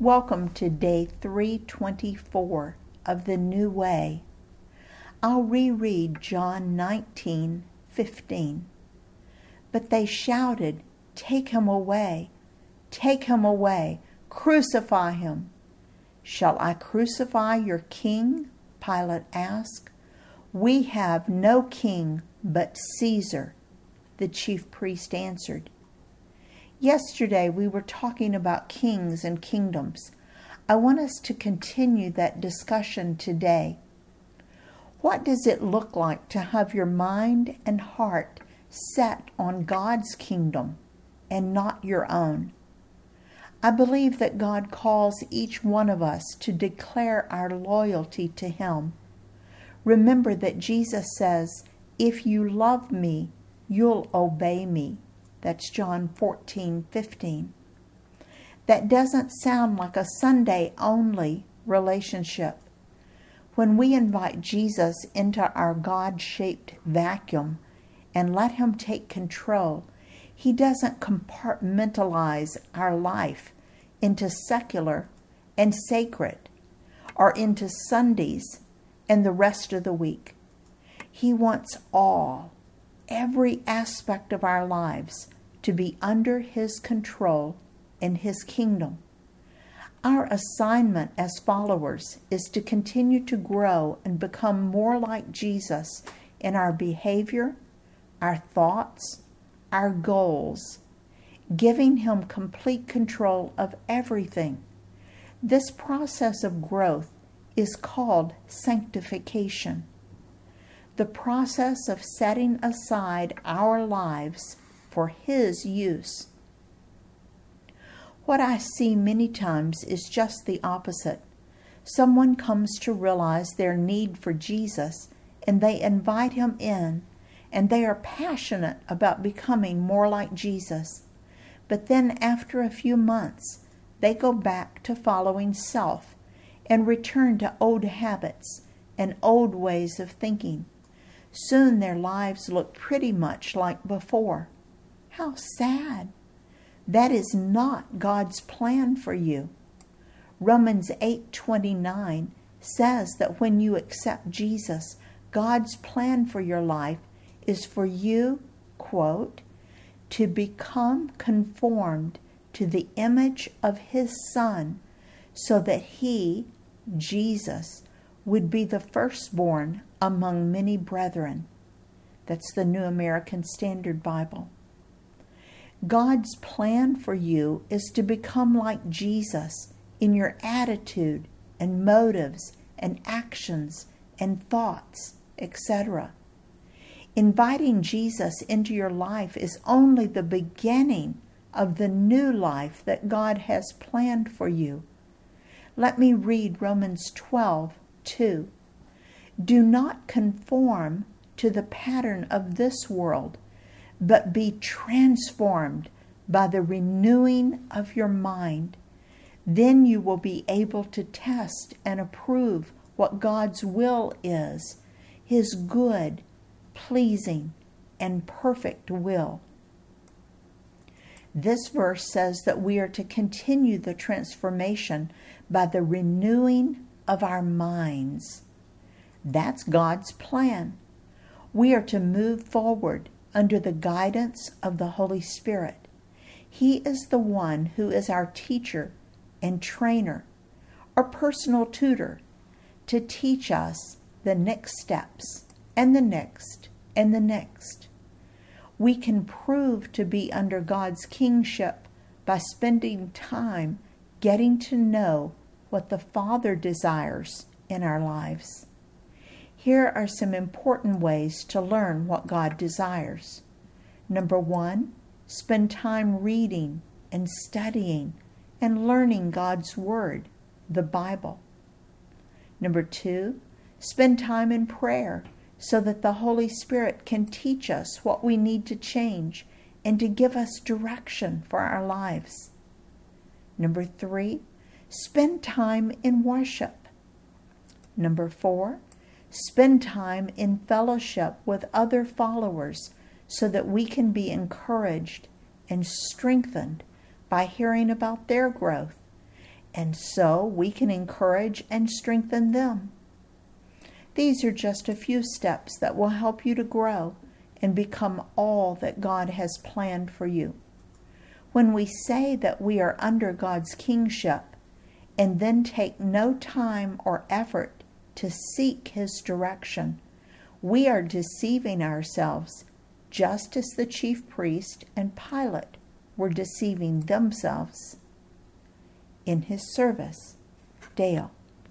Welcome to day 324 of the New Way. I'll reread John 19 15. But they shouted, Take him away! Take him away! Crucify him! Shall I crucify your king? Pilate asked. We have no king but Caesar, the chief priest answered. Yesterday we were talking about kings and kingdoms. I want us to continue that discussion today. What does it look like to have your mind and heart set on God's kingdom and not your own? I believe that God calls each one of us to declare our loyalty to Him. Remember that Jesus says, If you love me, you'll obey me. That's John 14, 15. That doesn't sound like a Sunday only relationship. When we invite Jesus into our God shaped vacuum and let Him take control, He doesn't compartmentalize our life into secular and sacred or into Sundays and the rest of the week. He wants all every aspect of our lives to be under His control in His kingdom. Our assignment as followers is to continue to grow and become more like Jesus in our behavior, our thoughts, our goals, giving Him complete control of everything. This process of growth is called sanctification the process of setting aside our lives for His use. What I see many times is just the opposite. Someone comes to realize their need for Jesus and they invite Him in, and they are passionate about becoming more like Jesus. But then, after a few months, they go back to following self and return to old habits and old ways of thinking. Soon their lives look pretty much like before. How sad! That is not God's plan for you. Romans 8:29 says that when you accept Jesus, God's plan for your life is for you, quote, to become conformed to the image of his son so that he, Jesus, would be the firstborn among many brethren. That's the New American Standard Bible. God's plan for you is to become like Jesus in your attitude and motives and actions and thoughts, etc. Inviting Jesus into your life is only the beginning of the new life that God has planned for you. Let me read Romans 12 2. Do not conform to the pattern of this world, but be transformed by the renewing of your mind. Then you will be able to test and approve what God's will is, His good, pleasing, and perfect will. This verse says that we are to continue the transformation by the renewing of our minds. That's God's plan. We are to move forward under the guidance of the Holy Spirit. He is the one who is our teacher and trainer, our personal tutor, to teach us the next steps and the next and the next. We can prove to be under God's kingship by spending time getting to know what the Father desires in our lives. Here are some important ways to learn what God desires. Number one, spend time reading and studying and learning God's Word, the Bible. Number two, spend time in prayer so that the Holy Spirit can teach us what we need to change and to give us direction for our lives. Number three, spend time in worship. Number four, Spend time in fellowship with other followers so that we can be encouraged and strengthened by hearing about their growth and so we can encourage and strengthen them. These are just a few steps that will help you to grow and become all that God has planned for you. When we say that we are under God's kingship and then take no time or effort to seek His direction, we are deceiving ourselves just as the chief priest and Pilate were deceiving themselves. In his service, Dale.